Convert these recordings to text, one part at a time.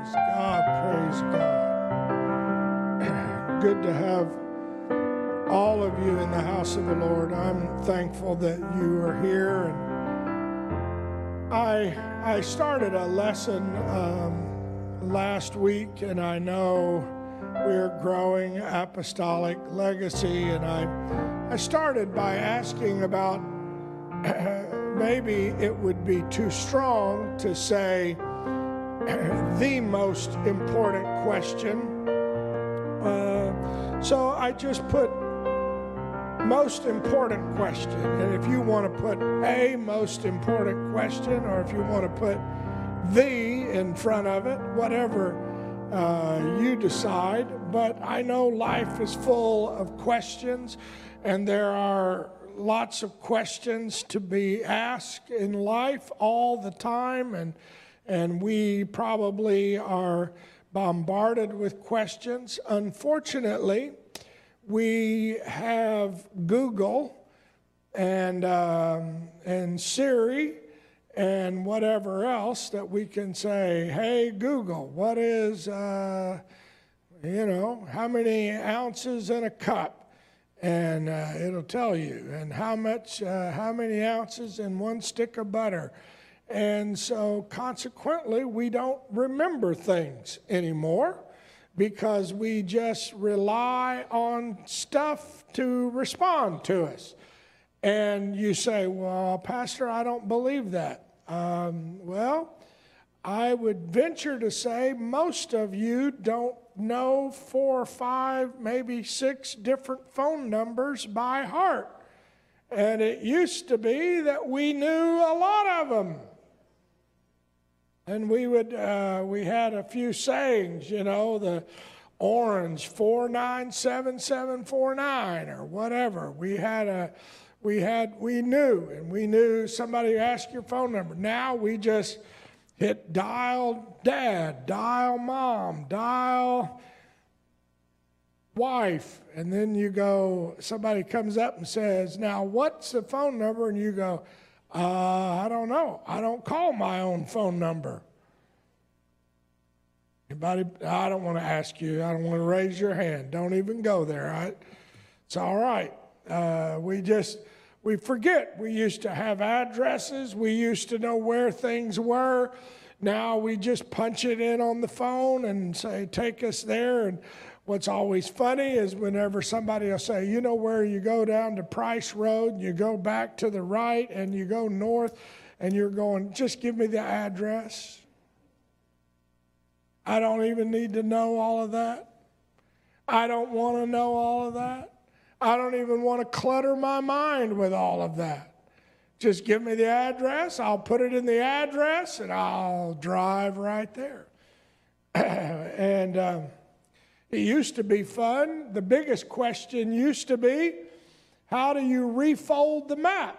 Praise God, praise God. Good to have all of you in the house of the Lord. I'm thankful that you are here. And I I started a lesson um, last week, and I know we're growing apostolic legacy. And I I started by asking about maybe it would be too strong to say the most important question. Uh, so I just put most important question. And if you want to put a most important question, or if you want to put the in front of it, whatever uh, you decide. But I know life is full of questions, and there are lots of questions to be asked in life all the time. And and we probably are bombarded with questions. Unfortunately, we have Google and, um, and Siri and whatever else that we can say, hey, Google, what is, uh, you know, how many ounces in a cup? And uh, it'll tell you, and how much, uh, how many ounces in one stick of butter and so, consequently, we don't remember things anymore because we just rely on stuff to respond to us. And you say, Well, Pastor, I don't believe that. Um, well, I would venture to say most of you don't know four or five, maybe six different phone numbers by heart. And it used to be that we knew a lot of them. And we would, uh, we had a few sayings, you know, the orange 497749 or whatever. We had a, we had, we knew, and we knew somebody asked your phone number. Now we just hit dial dad, dial mom, dial wife, and then you go, somebody comes up and says, Now what's the phone number? And you go, uh, I don't know. I don't call my own phone number. Anybody? I don't want to ask you. I don't want to raise your hand. Don't even go there. It's all right. Uh, we just we forget. We used to have addresses. We used to know where things were. Now we just punch it in on the phone and say, "Take us there." And what's always funny is whenever somebody will say, "You know where you go down to Price Road, and you go back to the right, and you go north," and you're going, "Just give me the address." I don't even need to know all of that. I don't want to know all of that. I don't even want to clutter my mind with all of that. Just give me the address, I'll put it in the address, and I'll drive right there. and um, it used to be fun. The biggest question used to be how do you refold the map?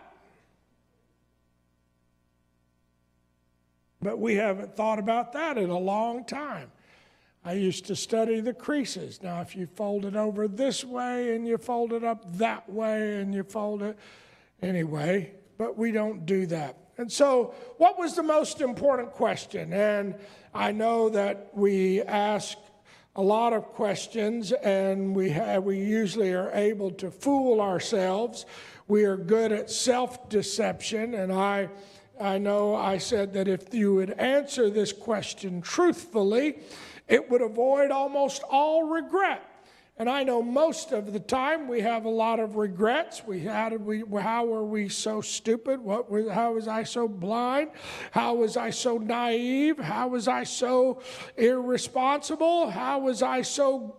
But we haven't thought about that in a long time. I used to study the creases. Now, if you fold it over this way and you fold it up that way and you fold it anyway, but we don't do that. And so, what was the most important question? And I know that we ask a lot of questions, and we have, we usually are able to fool ourselves. We are good at self deception, and I I know I said that if you would answer this question truthfully, it would avoid almost all regret. And I know most of the time we have a lot of regrets. We had we how were we so stupid? What how was I so blind? How was I so naive? How was I so irresponsible? How was I so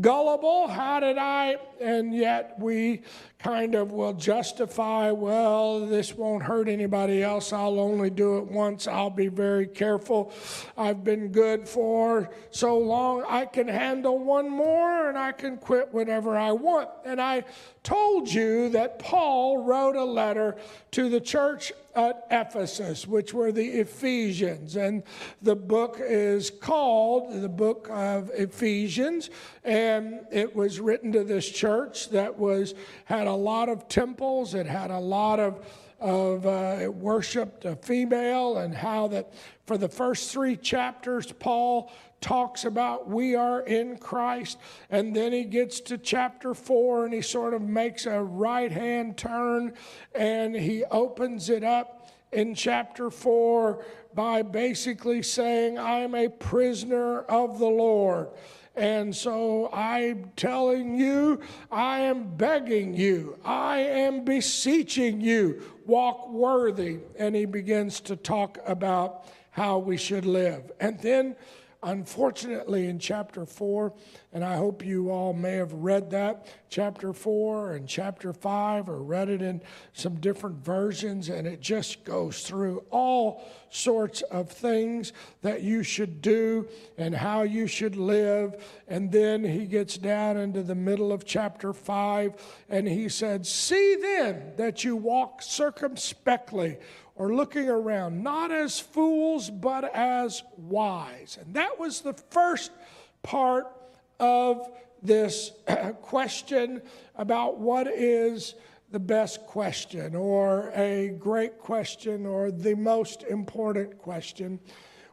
gullible? How did I and yet we kind of will justify, well, this won't hurt anybody else. I'll only do it once. I'll be very careful. I've been good for so long. I can handle one more and I can quit whenever I want. And I told you that Paul wrote a letter to the church at Ephesus, which were the Ephesians. And the book is called the book of Ephesians. And it was written to this church that was had a lot of temples, it had a lot of of uh, worshiped a female, and how that for the first three chapters, Paul talks about we are in Christ. And then he gets to chapter four and he sort of makes a right hand turn and he opens it up in chapter four by basically saying, I'm a prisoner of the Lord. And so I'm telling you, I am begging you, I am beseeching you, walk worthy. And he begins to talk about how we should live. And then Unfortunately, in chapter 4, and I hope you all may have read that, chapter 4 and chapter 5, or read it in some different versions, and it just goes through all sorts of things that you should do and how you should live. And then he gets down into the middle of chapter 5, and he said, See then that you walk circumspectly or looking around, not as fools, but as wise. And that was the first part of this question about what is the best question, or a great question, or the most important question,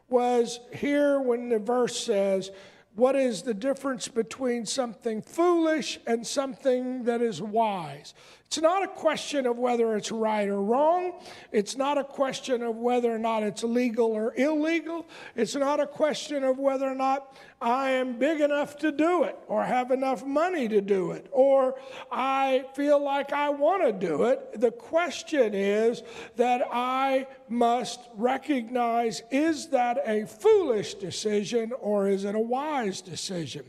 was here when the verse says, What is the difference between something foolish and something that is wise? It's not a question of whether it's right or wrong. It's not a question of whether or not it's legal or illegal. It's not a question of whether or not I am big enough to do it or have enough money to do it or I feel like I want to do it. The question is that I must recognize is that a foolish decision or is it a wise decision?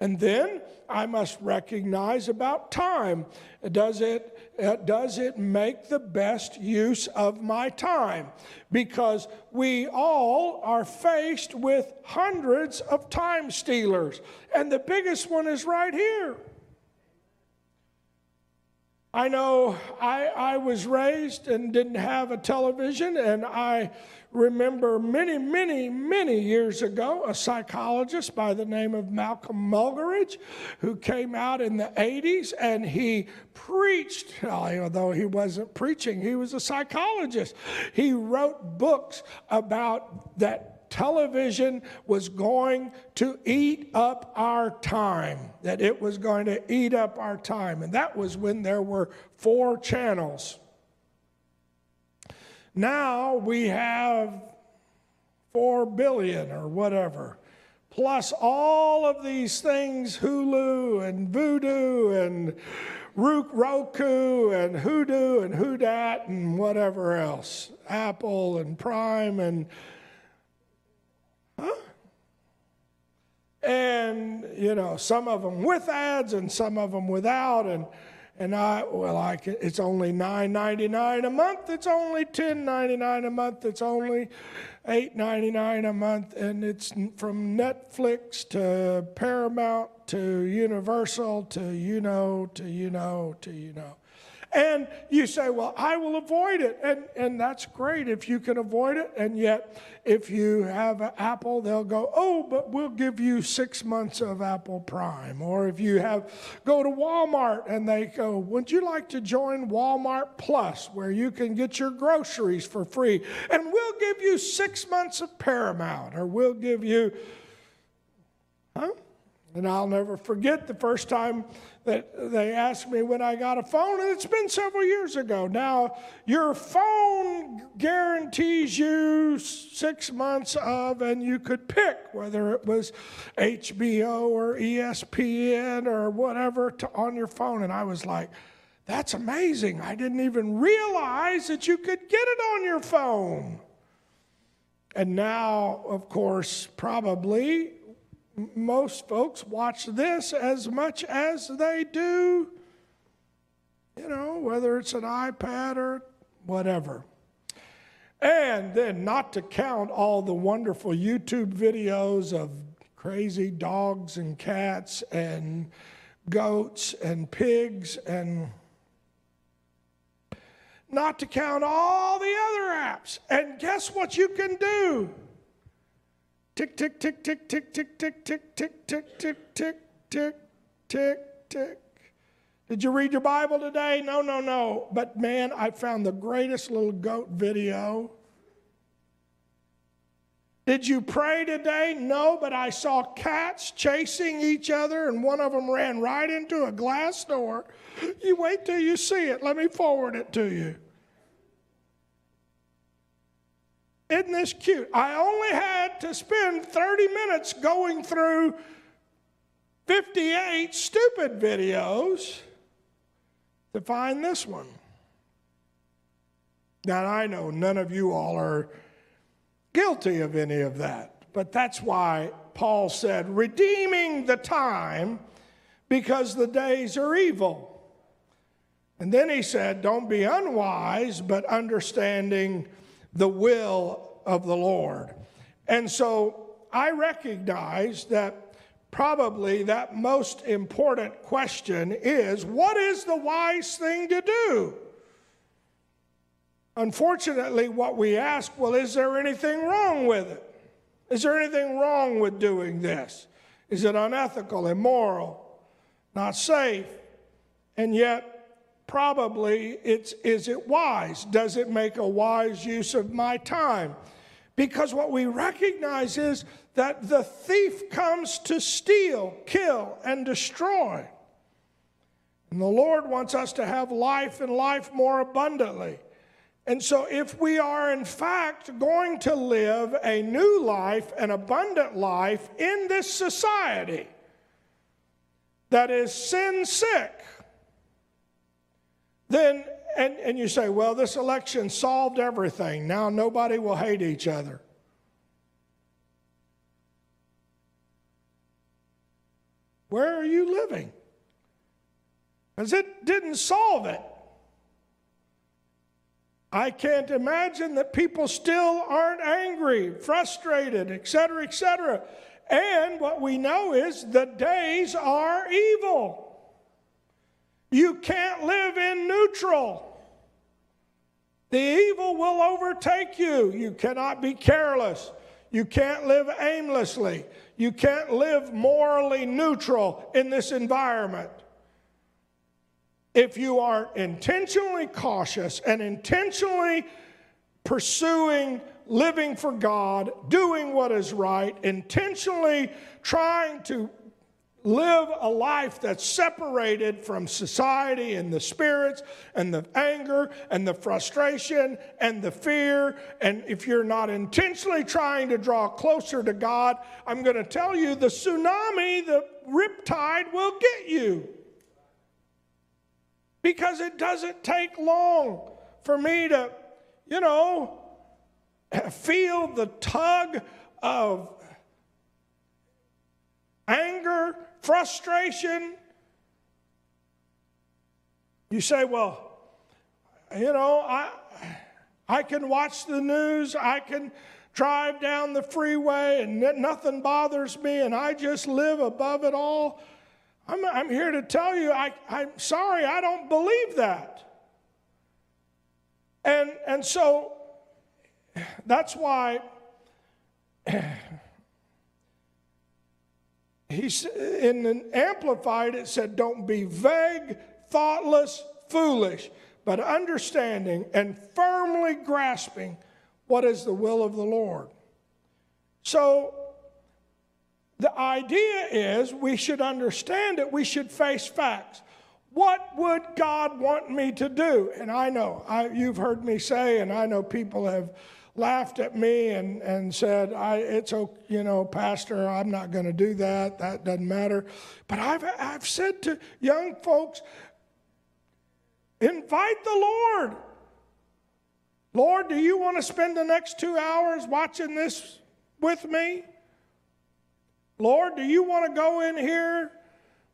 And then I must recognize about time. Does it, uh, does it make the best use of my time? Because we all are faced with hundreds of time stealers, and the biggest one is right here. I know I, I was raised and didn't have a television, and I remember many, many, many years ago a psychologist by the name of Malcolm Muggeridge who came out in the 80s and he preached, although he wasn't preaching, he was a psychologist. He wrote books about that television was going to eat up our time, that it was going to eat up our time. And that was when there were four channels. Now we have 4 billion or whatever, plus all of these things Hulu and Vudu and Roku and Hoodoo and Hoodat and whatever else, Apple and Prime and And you know, some of them with ads and some of them without and and I, well, I can, it's only $9.99 a month. It's only $10.99 a month. It's only $8.99 a month. And it's from Netflix to Paramount to Universal to you know, to you know, to you know. And you say, well, I will avoid it. And, and that's great if you can avoid it. And yet, if you have an Apple, they'll go, oh, but we'll give you six months of Apple Prime. Or if you have, go to Walmart and they go, would you like to join Walmart Plus where you can get your groceries for free? And we'll give you six months of Paramount or we'll give you? And I'll never forget the first time that they asked me when I got a phone, and it's been several years ago. Now, your phone guarantees you six months of, and you could pick whether it was HBO or ESPN or whatever to, on your phone. And I was like, that's amazing. I didn't even realize that you could get it on your phone. And now, of course, probably most folks watch this as much as they do, you know, whether it's an iPad or whatever. And then, not to count all the wonderful YouTube videos of crazy dogs and cats and goats and pigs and not to count all the other apps. And guess what you can do? Tick, tick, tick, tick, tick, tick, tick, tick, tick, tick, tick, tick, tick, tick, tick. Did you read your Bible today? No, no, no. But man, I found the greatest little goat video. Did you pray today? No, but I saw cats chasing each other, and one of them ran right into a glass door. You wait till you see it. Let me forward it to you. Isn't this cute? I only had to spend 30 minutes going through 58 stupid videos to find this one. Now, I know none of you all are guilty of any of that, but that's why Paul said, redeeming the time because the days are evil. And then he said, don't be unwise, but understanding the will of the Lord. And so I recognize that probably that most important question is what is the wise thing to do? Unfortunately, what we ask, well, is there anything wrong with it? Is there anything wrong with doing this? Is it unethical, immoral, not safe? And yet, probably it's is it wise? Does it make a wise use of my time? Because what we recognize is that the thief comes to steal, kill, and destroy. And the Lord wants us to have life and life more abundantly. And so, if we are in fact going to live a new life, an abundant life in this society that is sin sick, and, and you say, well, this election solved everything. Now nobody will hate each other. Where are you living? Because it didn't solve it. I can't imagine that people still aren't angry, frustrated, etc., etc. And what we know is the days are evil. You can't live in neutral. The evil will overtake you. You cannot be careless. You can't live aimlessly. You can't live morally neutral in this environment. If you are intentionally cautious and intentionally pursuing living for God, doing what is right, intentionally trying to live a life that's separated from society and the spirits and the anger and the frustration and the fear. And if you're not intentionally trying to draw closer to God, I'm going to tell you the tsunami, the riptide will get you. Because it doesn't take long for me to, you know, feel the tug of anger frustration. You say, well, you know, I, I can watch the news, I can drive down the freeway, and nothing bothers me, and I just live above it all. I'm, I'm here to tell you, I, I'm sorry, I don't believe that. And, and so that's why He's in the Amplified, it said, Don't be vague, thoughtless, foolish, but understanding and firmly grasping what is the will of the Lord. So, the idea is we should understand it, we should face facts. What would God want me to do? And I know, I, you've heard me say, and I know people have laughed at me and, and said, I, it's okay, you know, Pastor, I'm not going to do that. That doesn't matter. But I've, I've said to young folks, invite the Lord. Lord, do you want to spend the next two hours watching this with me? Lord, do you want to go in here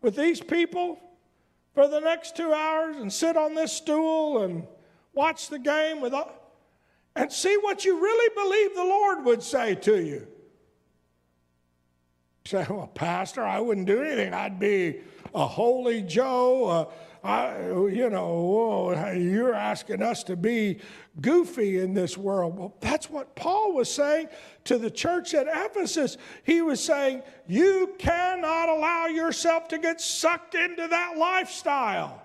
with these people for the next two hours and sit on this stool and watch the game with all? And see what you really believe the Lord would say to you. say, well, Pastor, I wouldn't do anything. I'd be a holy Joe. Uh, I, you know, oh, you're asking us to be goofy in this world. Well, that's what Paul was saying to the church at Ephesus. He was saying, you cannot allow yourself to get sucked into that lifestyle.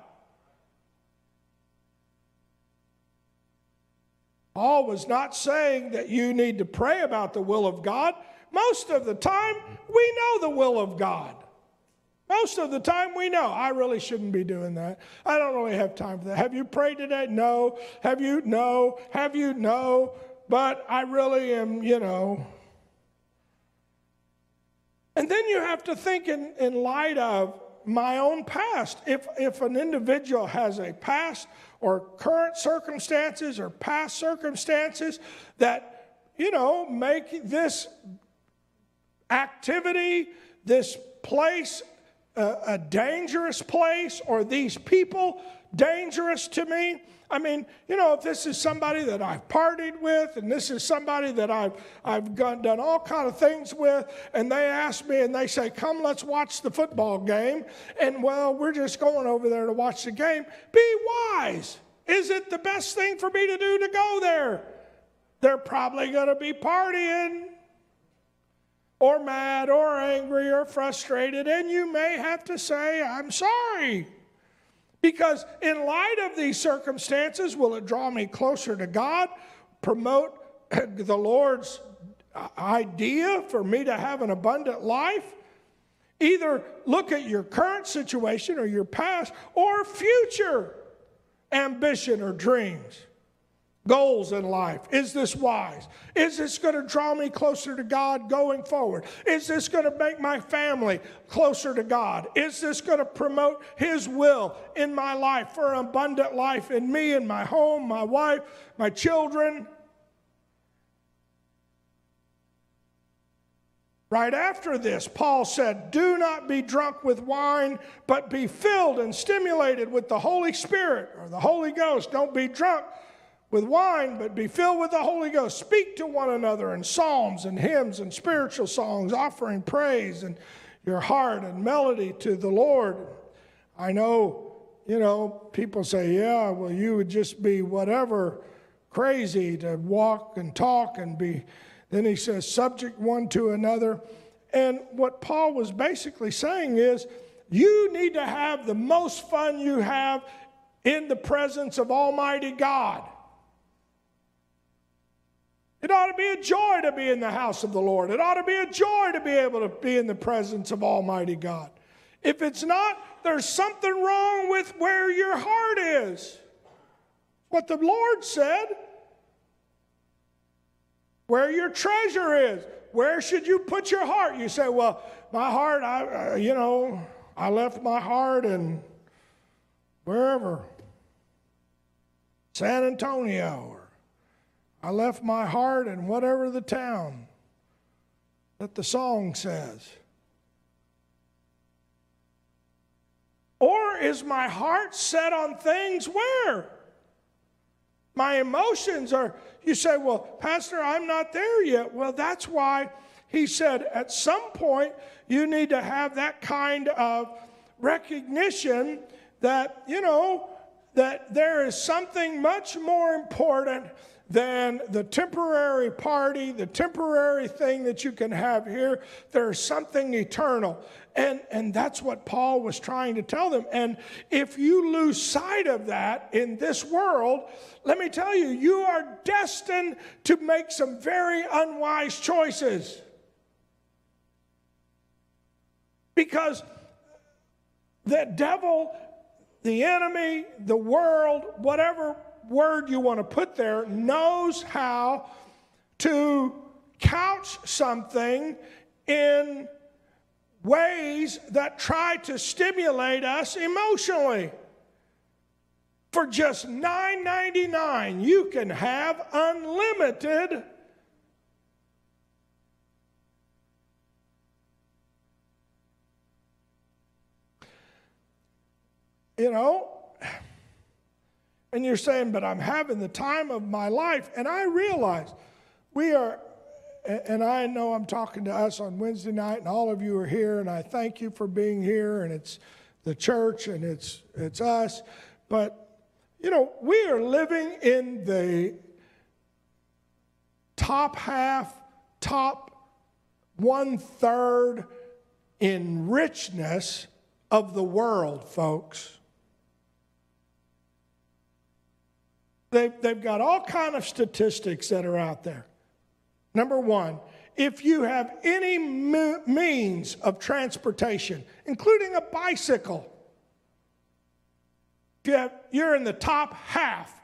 Paul was not saying that you need to pray about the will of God. Most of the time, we know the will of God. Most of the time, we know I really shouldn't be doing that. I don't really have time for that. Have you prayed today? No. Have you? No. Have you? No. But I really am, you know. And then you have to think in, in light of my own past. If, if an individual has a past or current circumstances or past circumstances that, you know, make this activity, this place, a, a dangerous place, or these people dangerous to me, I mean, you know, if this is somebody that I've partied with, and this is somebody that I've I've done all kind of things with, and they ask me and they say, "Come, let's watch the football game," and well, we're just going over there to watch the game. Be wise. Is it the best thing for me to do to go there? They're probably going to be partying or mad or angry or frustrated, and you may have to say, I'm sorry. Because in light of these circumstances, will it draw me closer to God, promote the Lord's uh, idea for me to have an abundant life? Either look at your current situation or your past or future ambition or dreams goals in life? Is this wise? Is this going to draw me closer to God going forward? Is this going to make my family closer to God? Is this going to promote His will in my life for an abundant life in me and my home, my wife, my children? Right after this, Paul said, Do not be drunk with wine, but be filled and stimulated with the Holy Spirit or the Holy Ghost. Don't be drunk with wine, but be filled with the Holy Ghost. Speak to one another in psalms and hymns and spiritual songs, offering praise and your heart and melody to the Lord. I know, you know, people say, yeah, well, you would just be whatever crazy to walk and talk and be. Then he says, subject one to another. And what Paul was basically saying is, you need to have the most fun you have in the presence of Almighty God. It ought to be a joy to be in the house of the Lord. It ought to be a joy to be able to be in the presence of Almighty God. If it's not, there's something wrong with where your heart is. What the Lord said. Where your treasure is. Where should you put your heart? You say, well, my heart, I, uh, you know, I left my heart in wherever, San Antonio I left my heart in whatever the town that the song says. Or is my heart set on things where? My emotions are, you say, well, Pastor, I'm not there yet. Well, that's why he said at some point you need to have that kind of recognition that, you know, that there is something much more important than the temporary party, the temporary thing that you can have here. There's something eternal. And, and that's what Paul was trying to tell them. And if you lose sight of that in this world, let me tell you, you are destined to make some very unwise choices. Because the devil, the enemy, the world, whatever word you want to put there, knows how to couch something in ways that try to stimulate us emotionally. For just $9.99, you can have unlimited you know and you're saying, but I'm having the time of my life. And I realize we are, and I know I'm talking to us on Wednesday night, and all of you are here, and I thank you for being here, and it's the church and it's, it's us. But, you know, we are living in the top half, top one third in richness of the world, folks. They've, they've got all kind of statistics that are out there. Number one, if you have any means of transportation, including a bicycle, you have, you're in the top half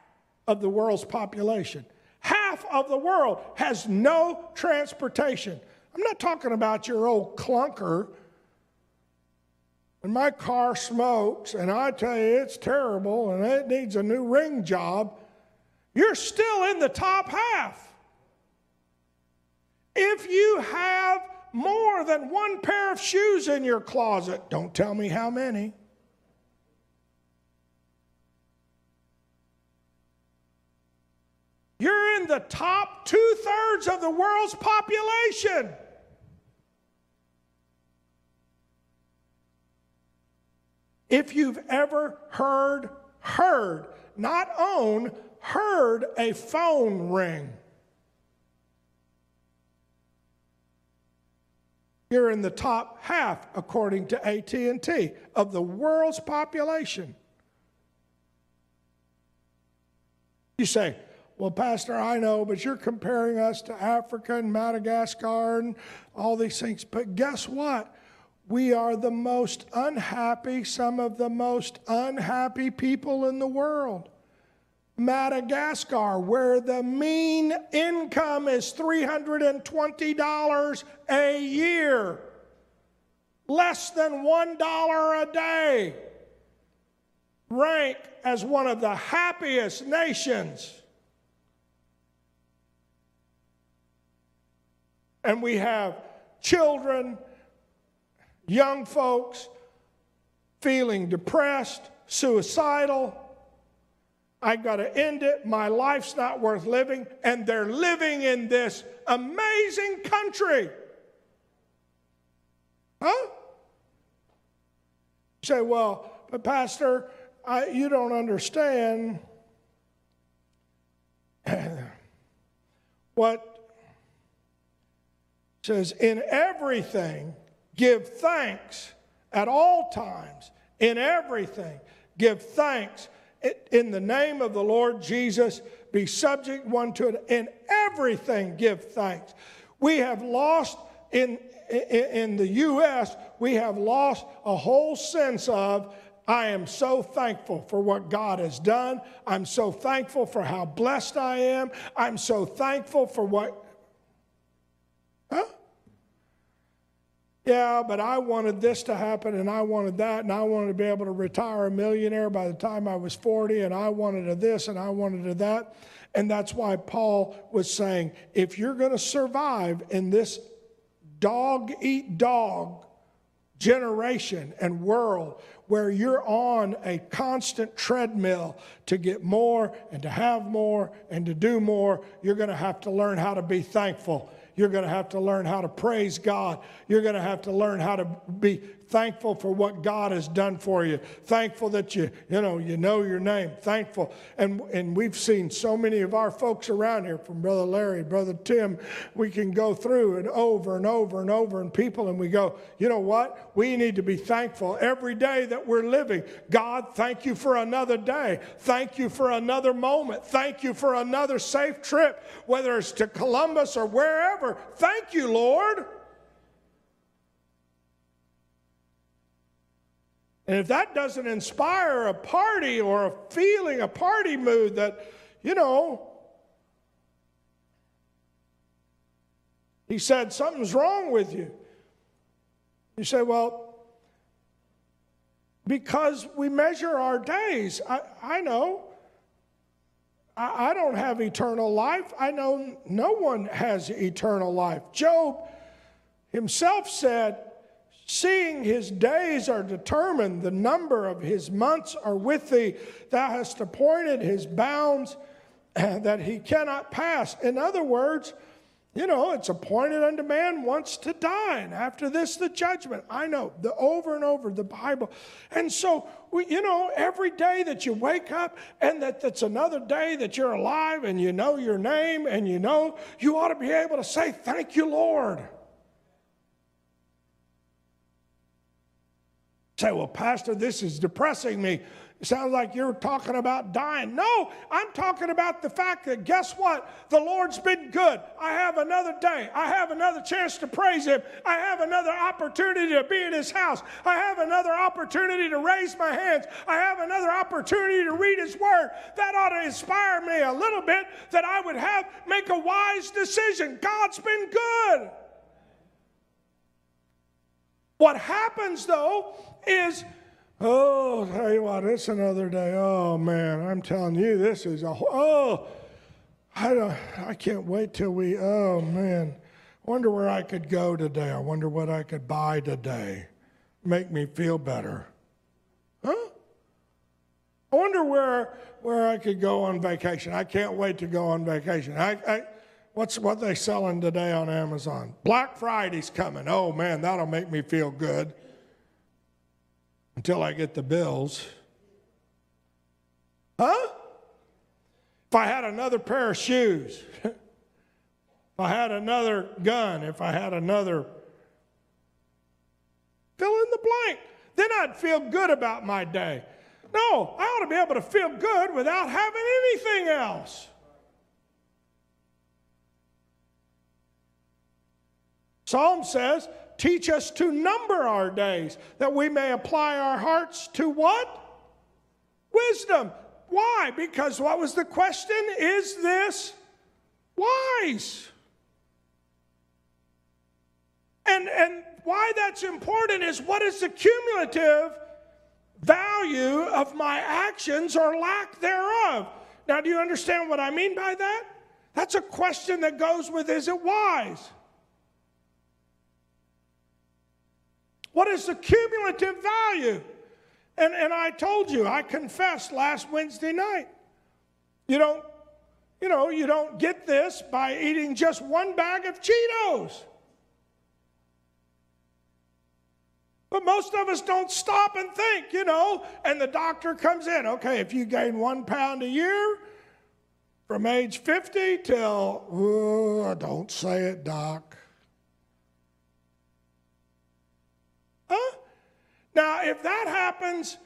of the world's population. Half of the world has no transportation. I'm not talking about your old clunker. And my car smokes, and I tell you it's terrible, and it needs a new ring job. You're still in the top half. If you have more than one pair of shoes in your closet, don't tell me how many. You're in the top two thirds of the world's population. If you've ever heard, heard, not own, heard a phone ring. You're in the top half, according to AT&T, of the world's population. You say, well, Pastor, I know, but you're comparing us to Africa and Madagascar and all these things. But guess what? We are the most unhappy, some of the most unhappy people in the world. Madagascar, where the mean income is $320 a year, less than $1 a day, rank as one of the happiest nations. And we have children, young folks feeling depressed, suicidal I got to end it. My life's not worth living. And they're living in this amazing country. Huh? You say, well, but Pastor, I, you don't understand what says, in everything, give thanks at all times. In everything, give thanks in the name of the Lord Jesus, be subject one to it. In everything, give thanks. We have lost in, in, the U.S., we have lost a whole sense of I am so thankful for what God has done. I'm so thankful for how blessed I am. I'm so thankful for what. Huh? Yeah, but I wanted this to happen and I wanted that and I wanted to be able to retire a millionaire by the time I was 40 and I wanted a this and I wanted a that. And that's why Paul was saying if you're going to survive in this dog eat dog generation and world where you're on a constant treadmill to get more and to have more and to do more, you're going to have to learn how to be thankful you're going to have to learn how to praise God. You're going to have to learn how to be thankful for what God has done for you. Thankful that you, you know, you know your name. Thankful. And, and we've seen so many of our folks around here, from Brother Larry, Brother Tim, we can go through and over and over and over and people, and we go, you know what? We need to be thankful every day that we're living. God, thank you for another day. Thank you for another moment. Thank you for another safe trip, whether it's to Columbus or wherever. Thank you, Lord. And if that doesn't inspire a party or a feeling, a party mood that, you know, he said, something's wrong with you. You say, well, because we measure our days. I, I know. I, I don't have eternal life. I know no one has eternal life. Job himself said, Seeing his days are determined, the number of his months are with thee. Thou hast appointed his bounds eh, that he cannot pass. In other words, You know, it's appointed unto man once to die, and after this, the judgment. I know, the over and over, the Bible. And so, we, you know, every day that you wake up and that it's another day that you're alive and you know your name and you know, you ought to be able to say, Thank you, Lord. Say, well, Pastor, this is depressing me. It sounds like you're talking about dying. No, I'm talking about the fact that guess what? The Lord's been good. I have another day. I have another chance to praise Him. I have another opportunity to be in His house. I have another opportunity to raise my hands. I have another opportunity to read His Word. That ought to inspire me a little bit that I would have make a wise decision. God's been good. What happens though is Oh, tell you what, it's another day. Oh man, I'm telling you, this is a oh, I don't, I can't wait till we. Oh man, wonder where I could go today. I wonder what I could buy today, make me feel better. Huh? I wonder where where I could go on vacation. I can't wait to go on vacation. I, I what's what they selling today on Amazon? Black Friday's coming. Oh man, that'll make me feel good until I get the bills. Huh? If I had another pair of shoes, if I had another gun, if I had another fill in the blank, then I'd feel good about my day. No, I ought to be able to feel good without having anything else. Psalm says, Teach us to number our days that we may apply our hearts to what? Wisdom. Why? Because what was the question? Is this wise? And, and why that's important is what is the cumulative value of my actions or lack thereof? Now, do you understand what I mean by that? That's a question that goes with is it wise? What is the cumulative value? And, and I told you, I confessed last Wednesday night. You don't, you know, you don't get this by eating just one bag of Cheetos. But most of us don't stop and think, you know, and the doctor comes in. Okay, if you gain one pound a year from age 50 till, oh, don't say it, doc. Huh? Now, if that happens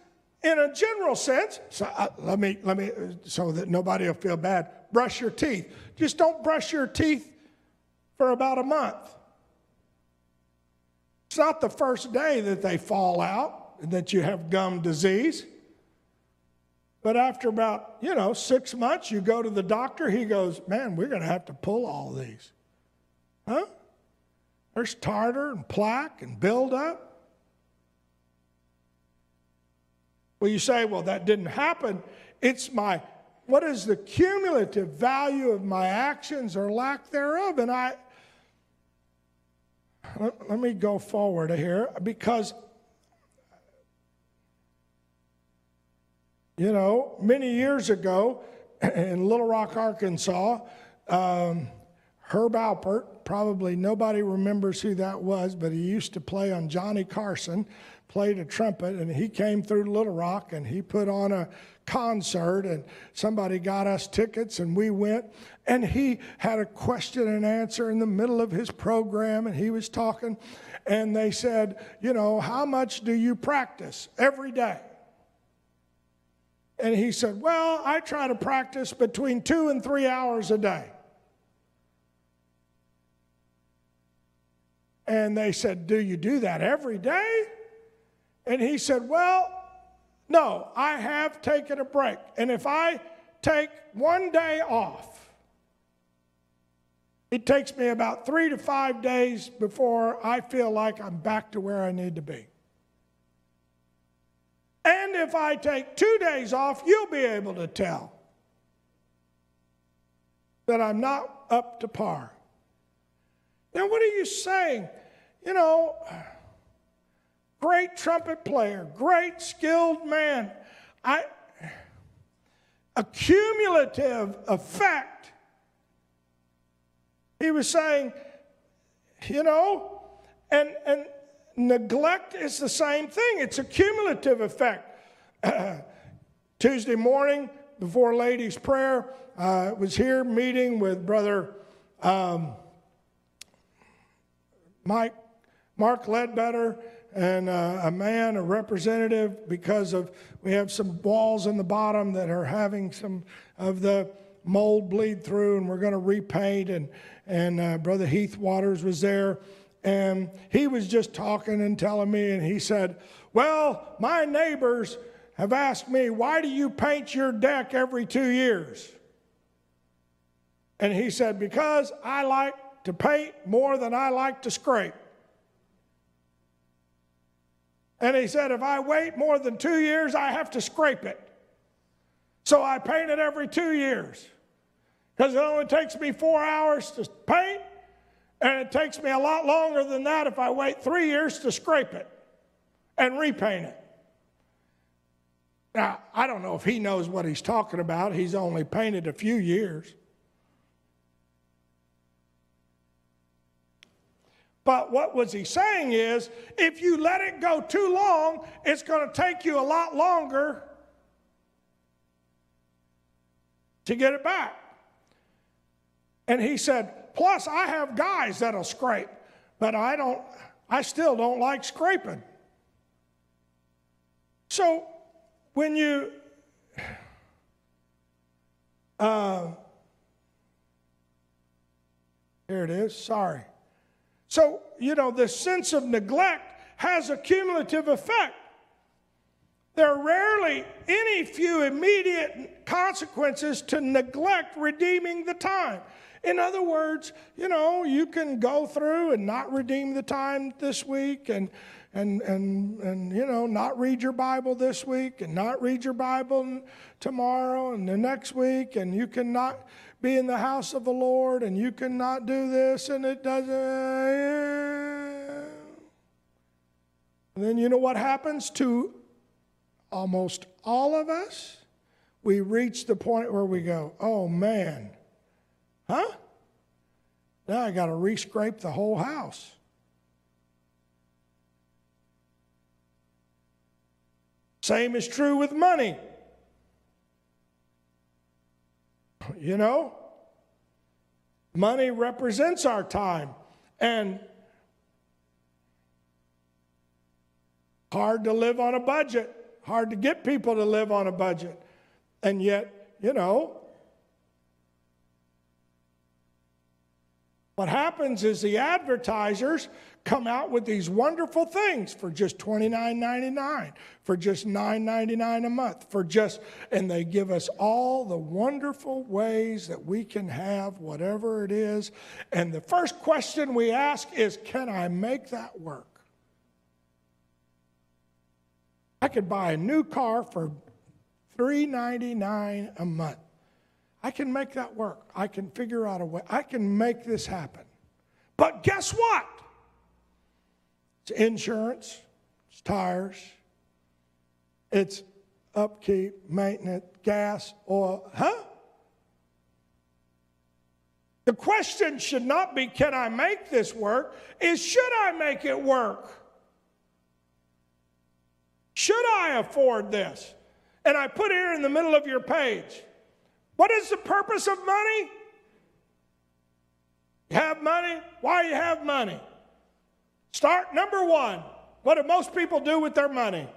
in a general sense, so uh, let me let me so that nobody will feel bad. Brush your teeth. Just don't brush your teeth for about a month. It's not the first day that they fall out and that you have gum disease. But after about, you know, six months, you go to the doctor, he goes, Man, we're going to have to pull all these. Huh? There's tartar and plaque and buildup. Well, you say, well, that didn't happen. It's my, what is the cumulative value of my actions or lack thereof? And I, let, let me go forward here because, you know, many years ago in Little Rock, Arkansas, um, Herb Alpert, probably nobody remembers who that was, but he used to play on Johnny Carson played a trumpet and he came through Little Rock and he put on a concert and somebody got us tickets and we went and he had a question and answer in the middle of his program and he was talking and they said, you know, how much do you practice every day? And he said, well, I try to practice between two and three hours a day. And they said, Do you do that every day? And he said, Well, no, I have taken a break. And if I take one day off, it takes me about three to five days before I feel like I'm back to where I need to be. And if I take two days off, you'll be able to tell that I'm not up to par. Now, what are you saying? You know, great trumpet player, great skilled man. I, a cumulative effect. he was saying, you know, and, and neglect is the same thing, it's a cumulative effect. Tuesday morning, before ladies' prayer, I uh, was here meeting with Brother um, Mike, Mark Ledbetter and uh, a man, a representative, because of we have some walls in the bottom that are having some of the mold bleed through, and we're going to repaint. And and uh, Brother Heath Waters was there, and he was just talking and telling me, and he said, "Well, my neighbors have asked me, why do you paint your deck every two years?" And he said, "Because I like to paint more than I like to scrape." And he said, if I wait more than two years, I have to scrape it. So I paint it every two years. Because it only takes me four hours to paint, and it takes me a lot longer than that if I wait three years to scrape it and repaint it. Now, I don't know if he knows what he's talking about. He's only painted a few years. But what was he saying is if you let it go too long, it's going to take you a lot longer to get it back. And he said, plus I have guys that'll scrape, but I don't, I still don't like scraping. So when you, uh, here it is, sorry. So, you know, the sense of neglect has a cumulative effect. There are rarely any few immediate consequences to neglect redeeming the time. In other words, you know, you can go through and not redeem the time this week and and and and you know, not read your Bible this week and not read your Bible tomorrow and the next week and you can not be in the house of the Lord and you cannot do this and it doesn't. And then you know what happens to almost all of us? We reach the point where we go, oh man, huh? Now I got to rescrape the whole house. Same is true with money. You know, money represents our time. And hard to live on a budget, hard to get people to live on a budget. And yet, you know, what happens is the advertisers come out with these wonderful things for just $29.99, for just $9.99 a month, for just, and they give us all the wonderful ways that we can have whatever it is. And the first question we ask is, can I make that work? I could buy a new car for $3.99 a month. I can make that work. I can figure out a way. I can make this happen. But guess what? It's insurance, it's tires, it's upkeep, maintenance, gas, oil. Huh? The question should not be, can I make this work? Is should I make it work? Should I afford this? And I put here in the middle of your page what is the purpose of money? You have money? Why you have money? Start number one. What do most people do with their money?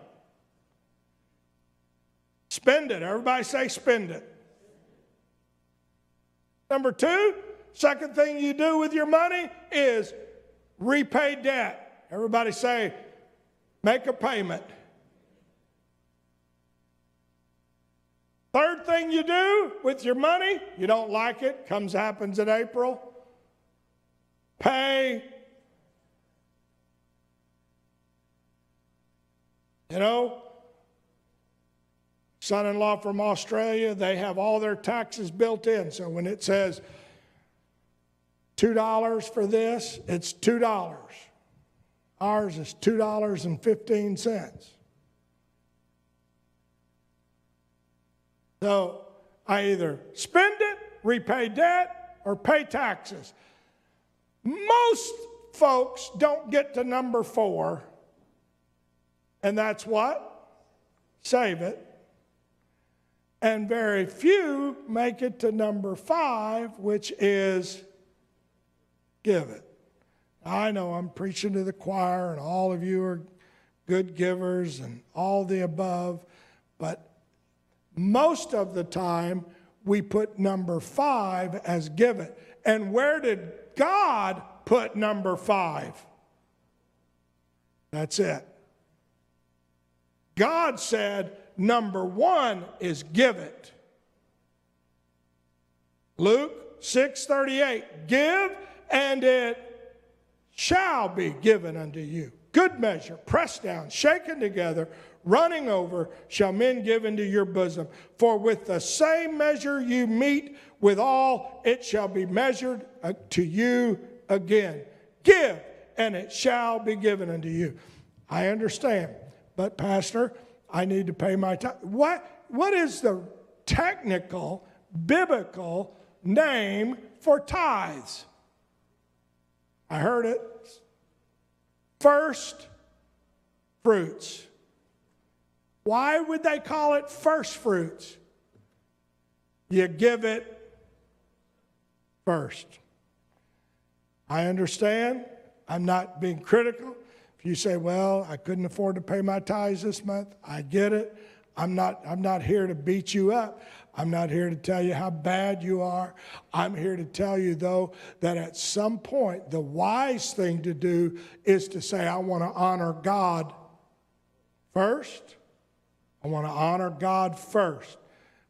Spend it. Everybody say spend it. Number two, second thing you do with your money is repay debt. Everybody say make a payment. Third thing you do with your money, you don't like it, comes happens in April. Pay You know, son in law from Australia, they have all their taxes built in. So when it says $2 for this, it's $2. Ours is $2.15. So I either spend it, repay debt, or pay taxes. Most folks don't get to number four, and that's what? Save it. And very few make it to number five, which is give it. I know I'm preaching to the choir, and all of you are good givers and all the above, but most of the time we put number five as give it. And where did God put number five? That's it. God said number one is give it. Luke 6:38 Give and it shall be given unto you. Good measure, pressed down, shaken together, running over, shall men give into your bosom. For with the same measure you meet withal, it shall be measured uh, to you again. Give, and it shall be given unto you. I understand, but Pastor, I need to pay my time. What, what is the technical, biblical name for tithes? I heard it. First fruits. Why would they call it first fruits? You give it first. I understand. I'm not being critical. If you say, well, I couldn't afford to pay my tithes this month, I get it. I'm not, I'm not here to beat you up. I'm not here to tell you how bad you are. I'm here to tell you, though, that at some point, the wise thing to do is to say, I want to honor God first. I want to honor God first.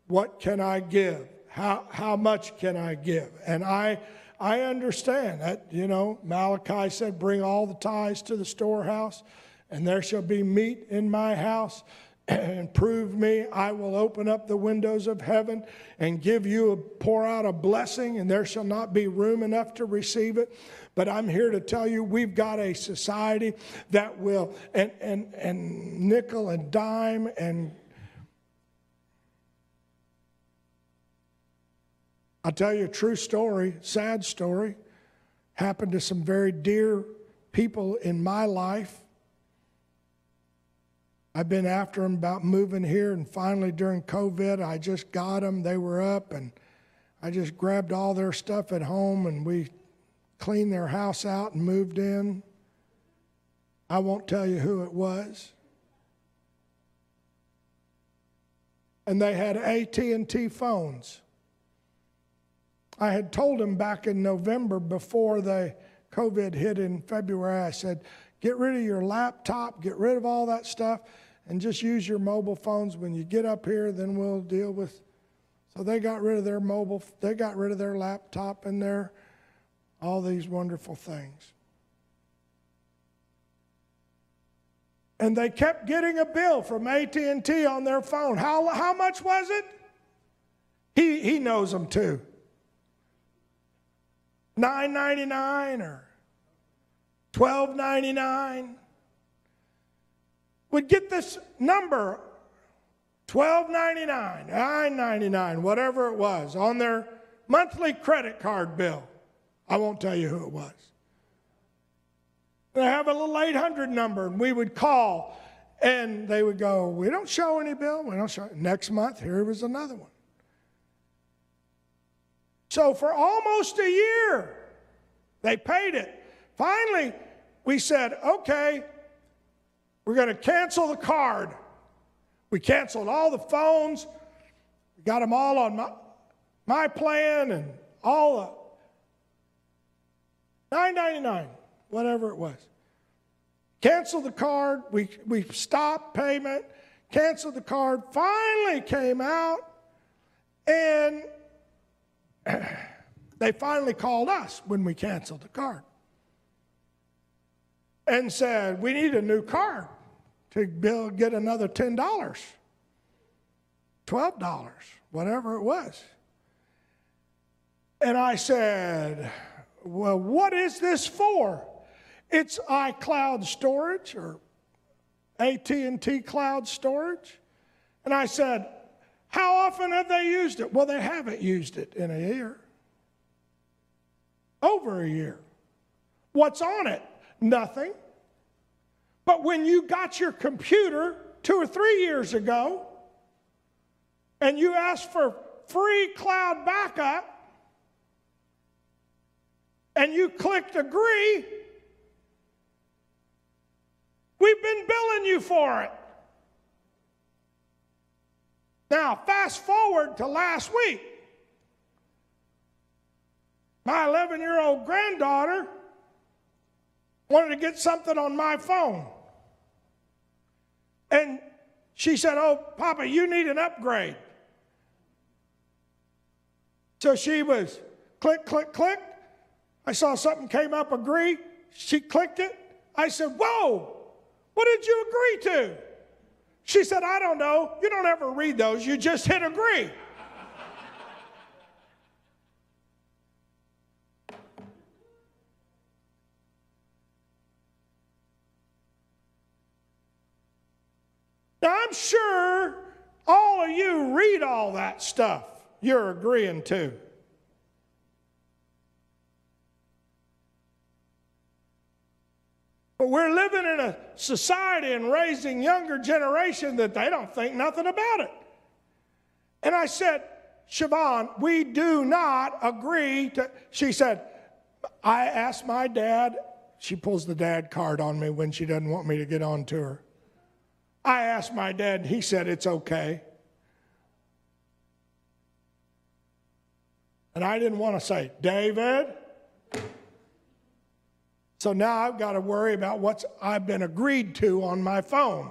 What can I give? How, how much can I give? And I, I understand that, you know, Malachi said, Bring all the tithes to the storehouse, and there shall be meat in my house and prove me, I will open up the windows of heaven and give you a pour out a blessing, and there shall not be room enough to receive it. But I'm here to tell you we've got a society that will and and and nickel and dime and I'll tell you a true story, sad story, happened to some very dear people in my life I've been after them about moving here, and finally during COVID, I just got them. They were up, and I just grabbed all their stuff at home, and we cleaned their house out and moved in. I won't tell you who it was. And they had AT&T phones. I had told them back in November before the COVID hit in February, I said, get rid of your laptop, get rid of all that stuff and just use your mobile phones when you get up here then we'll deal with so they got rid of their mobile they got rid of their laptop and their all these wonderful things. And they kept getting a bill from AT&T on their phone. How, how much was it? He, he knows them too. 9.99 or 12.99 would get this number, $12.99, $9.99, whatever it was, on their monthly credit card bill. I won't tell you who it was. They have a little 800 number, and we would call, and they would go, We don't show any bill. We don't show. Next month, here was another one. So for almost a year, they paid it. Finally, we said, Okay, we're going to cancel the card. We canceled all the phones. We got them all on my, my plan and all the 9.99, whatever it was. Canceled the card. We, we stopped payment. Canceled the card. Finally came out and they finally called us when we canceled the card and said, We need a new card to build, get another $10, $12, whatever it was. And I said, Well, what is this for? It's iCloud storage or AT&T cloud storage. And I said, How often have they used it? Well, they haven't used it in a year. Over a year. What's on it? Nothing. But when you got your computer two or three years ago and you asked for free cloud backup and you clicked agree, we've been billing you for it. Now, fast forward to last week. My 11 year old granddaughter wanted to get something on my phone. And she said, Oh, Papa, you need an upgrade. So she was click, click, click. I saw something came up, agree. She clicked it. I said, Whoa, what did you agree to? She said, I don't know. You don't ever read those, you just hit agree. Now, I'm sure all of you read all that stuff you're agreeing to. But we're living in a society and raising younger generation that they don't think nothing about it. And I said, Siobhan, we do not agree to. She said, I asked my dad, she pulls the dad card on me when she doesn't want me to get on to her. I asked my dad, he said it's okay. And I didn't want to say, David. So now I've got to worry about what I've been agreed to on my phone.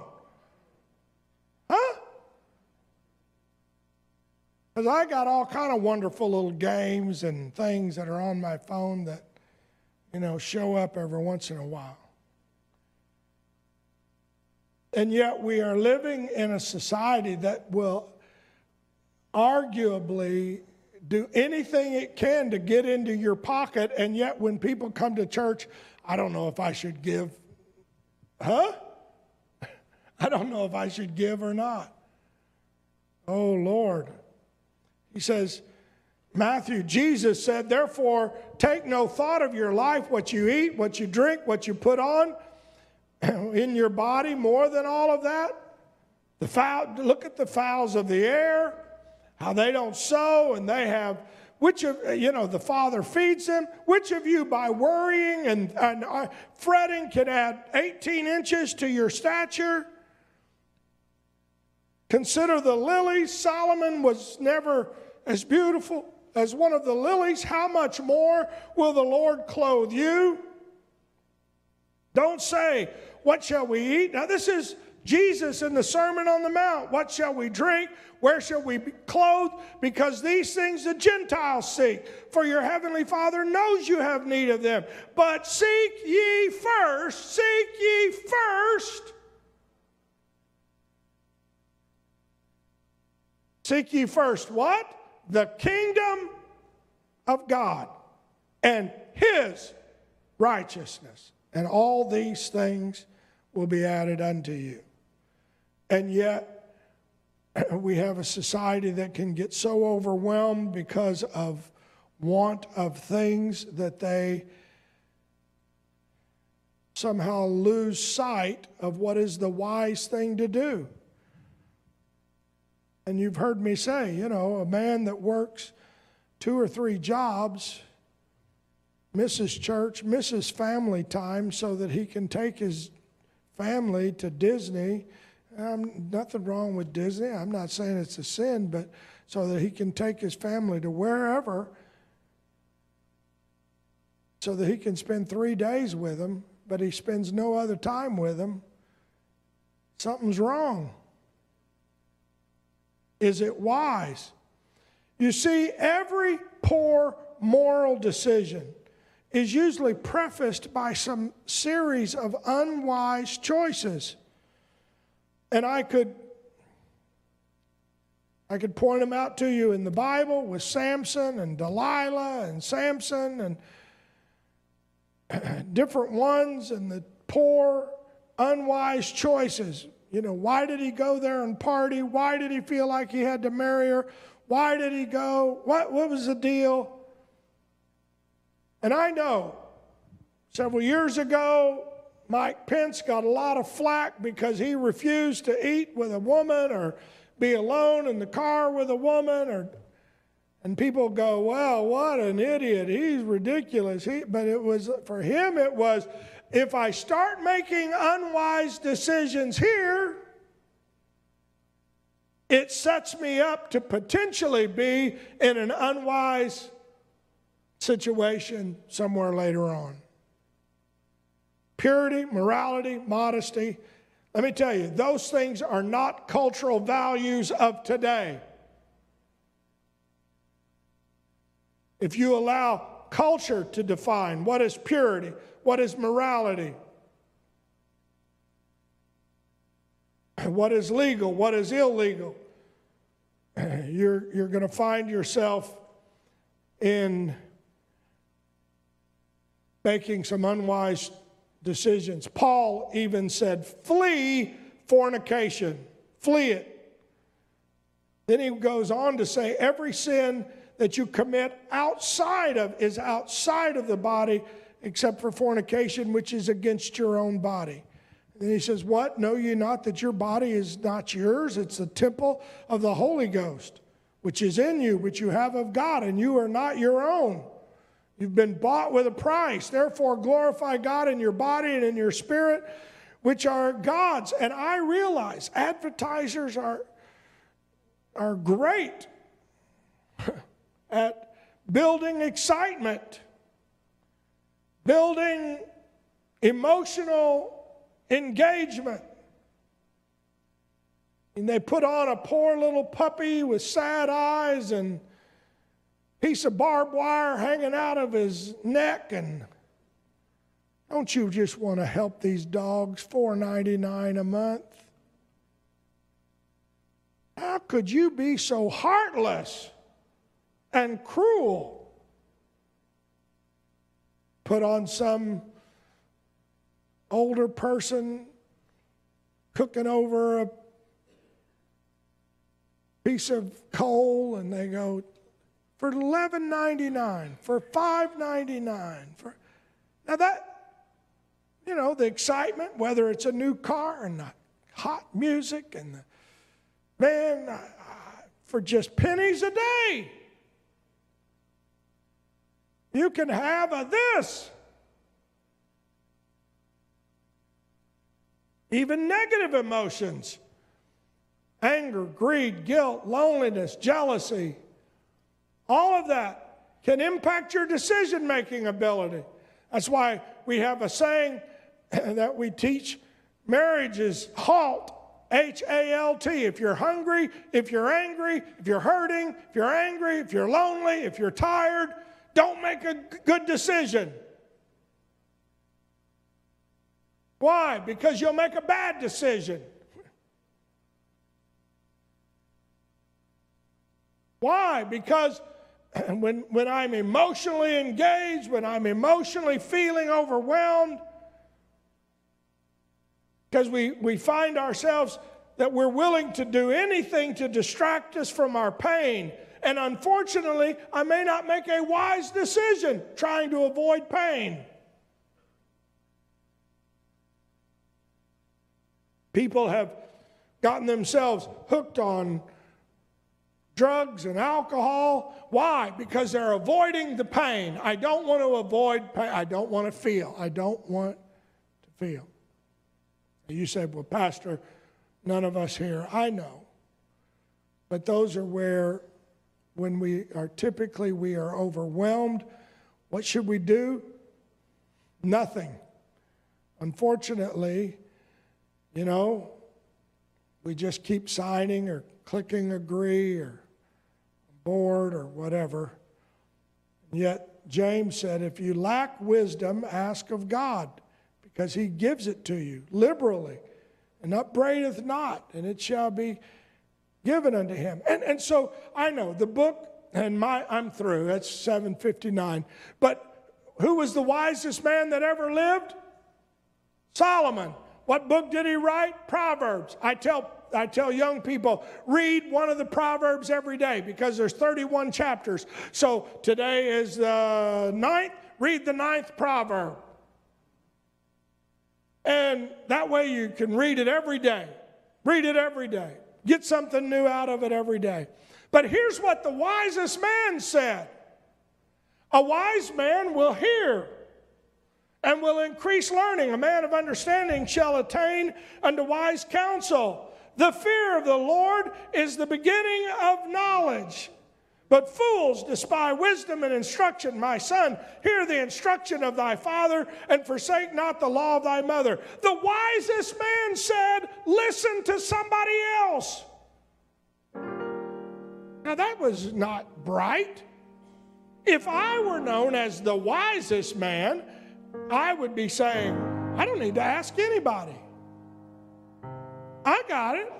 Huh? Because I got all kind of wonderful little games and things that are on my phone that, you know, show up every once in a while. And yet we are living in a society that will arguably do anything it can to get into your pocket. And yet when people come to church, I don't know if I should give. Huh? I don't know if I should give or not. Oh, Lord. He says, Matthew, Jesus said, therefore, take no thought of your life, what you eat, what you drink, what you put on in your body, more than all of that. The fowl, look at the fowls of the air, how they don't sow and they have which of, you know, the Father feeds them. Which of you, by worrying and, and uh, fretting, can add 18 inches to your stature? Consider the lilies. Solomon was never as beautiful as one of the lilies. How much more will the Lord clothe you? Don't say, What shall we eat? Now, this is Jesus in the Sermon on the Mount. What shall we drink? Where shall we be clothed? Because these things the Gentiles seek. For your heavenly Father knows you have need of them. But seek ye first, seek ye first. Seek ye first what? The kingdom of God and his righteousness. And all these things will be added unto you. And yet, we have a society that can get so overwhelmed because of want of things that they somehow lose sight of what is the wise thing to do. And you've heard me say, you know, a man that works two or three jobs misses church, misses family time so that he can take his family to Disney um, nothing wrong with Disney. I'm not saying it's a sin, but so that he can take his family to wherever, so that he can spend three days with them, but he spends no other time with them. Something's wrong. Is it wise? You see, every poor moral decision is usually prefaced by some series of unwise choices. And I could I could point them out to you in the Bible with Samson and Delilah and Samson and different ones and the poor, unwise choices. You know, why did he go there and party? Why did he feel like he had to marry her? Why did he go? What, what was the deal? And I know Several years ago, Mike Pence got a lot of flack because he refused to eat with a woman or be alone in the car with a woman or and people go, well, what an idiot. He's ridiculous. He, but it was, for him, it was, if I start making unwise decisions here, it sets me up to potentially be in an unwise situation somewhere later on. Purity, morality, modesty. Let me tell you, those things are not cultural values of today. If you allow culture to define what is purity, what is morality, what is legal, what is illegal, you're, you're going to find yourself in making some unwise decisions. Paul even said, flee fornication, flee it. Then he goes on to say, every sin that you commit outside of is outside of the body except for fornication which is against your own body. And he says what? Know ye not that your body is not yours? It's the temple of the holy ghost which is in you which you have of god and you are not your own you've been bought with a price therefore glorify god in your body and in your spirit which are god's and i realize advertisers are are great at building excitement, building emotional engagement. And they put on a poor little puppy with sad eyes and piece of barbed wire hanging out of his neck and don't you just want to help these dogs 4.99 a month how could you be so heartless and cruel. Put on some older person cooking over a piece of coal and they go for 11.99 for 5.99 for now that you know the excitement whether it's a new car and the hot music and the man for just pennies a day you can have a this. Even negative emotions anger, greed, guilt, loneliness, jealousy all of that can impact your decision making ability. That's why we have a saying that we teach marriage is halt, H A L T. If you're hungry, if you're angry, if you're hurting, if you're angry, if you're lonely, if you're tired, don't make a good decision. Why? Because you'll make a bad decision. Why? Because when, when I'm emotionally engaged, when I'm emotionally feeling overwhelmed, because we, we find ourselves that we're willing to do anything to distract us from our pain and unfortunately, I may not make a wise decision trying to avoid pain. People have gotten themselves hooked on drugs and alcohol. Why? Because they're avoiding the pain. I don't want to avoid pain. I don't want to feel. I don't want to feel. You said, well, Pastor, none of us here. I know. But those are where when we are typically we are overwhelmed what should we do nothing unfortunately you know we just keep signing or clicking agree or bored or whatever yet james said if you lack wisdom ask of god because he gives it to you liberally and upbraideth not and it shall be given unto him. And, and so I know the book, and my I'm through, that's 759. But who was the wisest man that ever lived? Solomon. What book did he write? Proverbs. I tell I tell young people, read one of the Proverbs every day because there's 31 chapters. So today is the ninth, read the ninth proverb. And that way you can read it every day. Read it every day. Get something new out of it every day. But here's what the wisest man said A wise man will hear and will increase learning. A man of understanding shall attain unto wise counsel. The fear of the Lord is the beginning of knowledge. But fools despise wisdom and instruction. My son, hear the instruction of thy father and forsake not the law of thy mother. The wisest man said, Listen to somebody else. Now, that was not bright. If I were known as the wisest man, I would be saying, I don't need to ask anybody. I got it.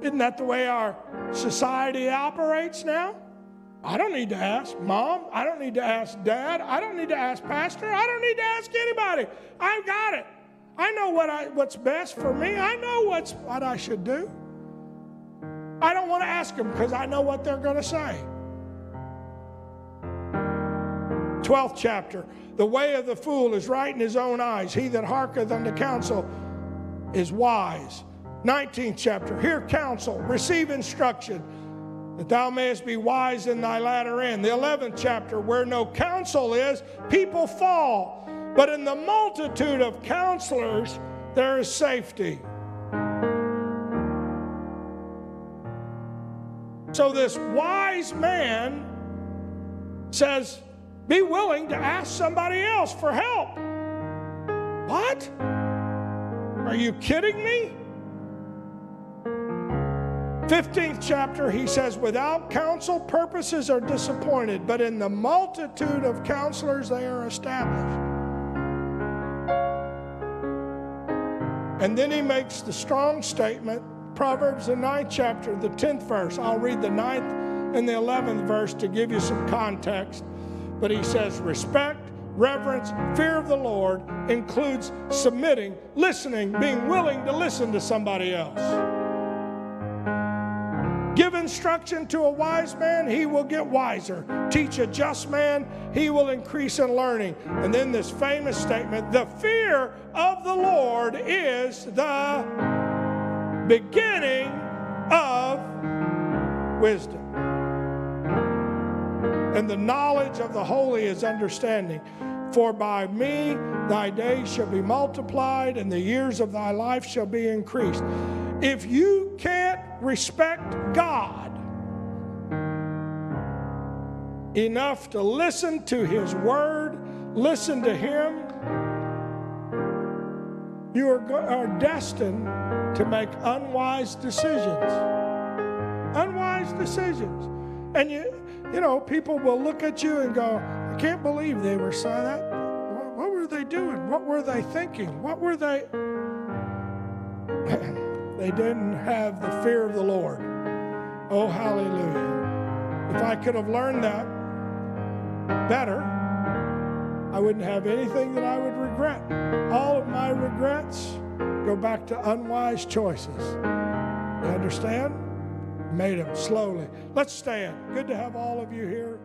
Isn't that the way our society operates now? I don't need to ask mom. I don't need to ask dad. I don't need to ask pastor. I don't need to ask anybody. I've got it. I know what I, what's best for me. I know what's, what I should do. I don't want to ask them because I know what they're going to say. 12th chapter. The way of the fool is right in his own eyes. He that hearketh unto counsel is wise. 19th chapter. Hear counsel, receive instruction, that thou mayest be wise in thy latter end. The 11th chapter. Where no counsel is, people fall. But in the multitude of counselors, there is safety. So this wise man says, be willing to ask somebody else for help. What? Are you kidding me? 15th chapter, he says, Without counsel, purposes are disappointed, but in the multitude of counselors, they are established. And then he makes the strong statement, Proverbs, the ninth chapter, the 10th verse. I'll read the ninth and the 11th verse to give you some context. But he says respect, reverence, fear of the Lord includes submitting, listening, being willing to listen to somebody else. Give instruction to a wise man, he will get wiser. Teach a just man, he will increase in learning. And then this famous statement the fear of the Lord is the beginning of wisdom and the knowledge of the holy is understanding. For by me thy days shall be multiplied, and the years of thy life shall be increased. If you can't respect God enough to listen to his word, listen to him, you are, are destined to make unwise decisions. Unwise decisions. And you, you know, people will look at you and go, I can't believe they were saying that. What were they doing? What were they thinking? What were they? they didn't have the fear of the Lord. Oh, hallelujah. If I could have learned that better, I wouldn't have anything that I would regret. All of my regrets go back to unwise choices. You understand? Made them slowly. Let's stand. Good to have all of you here.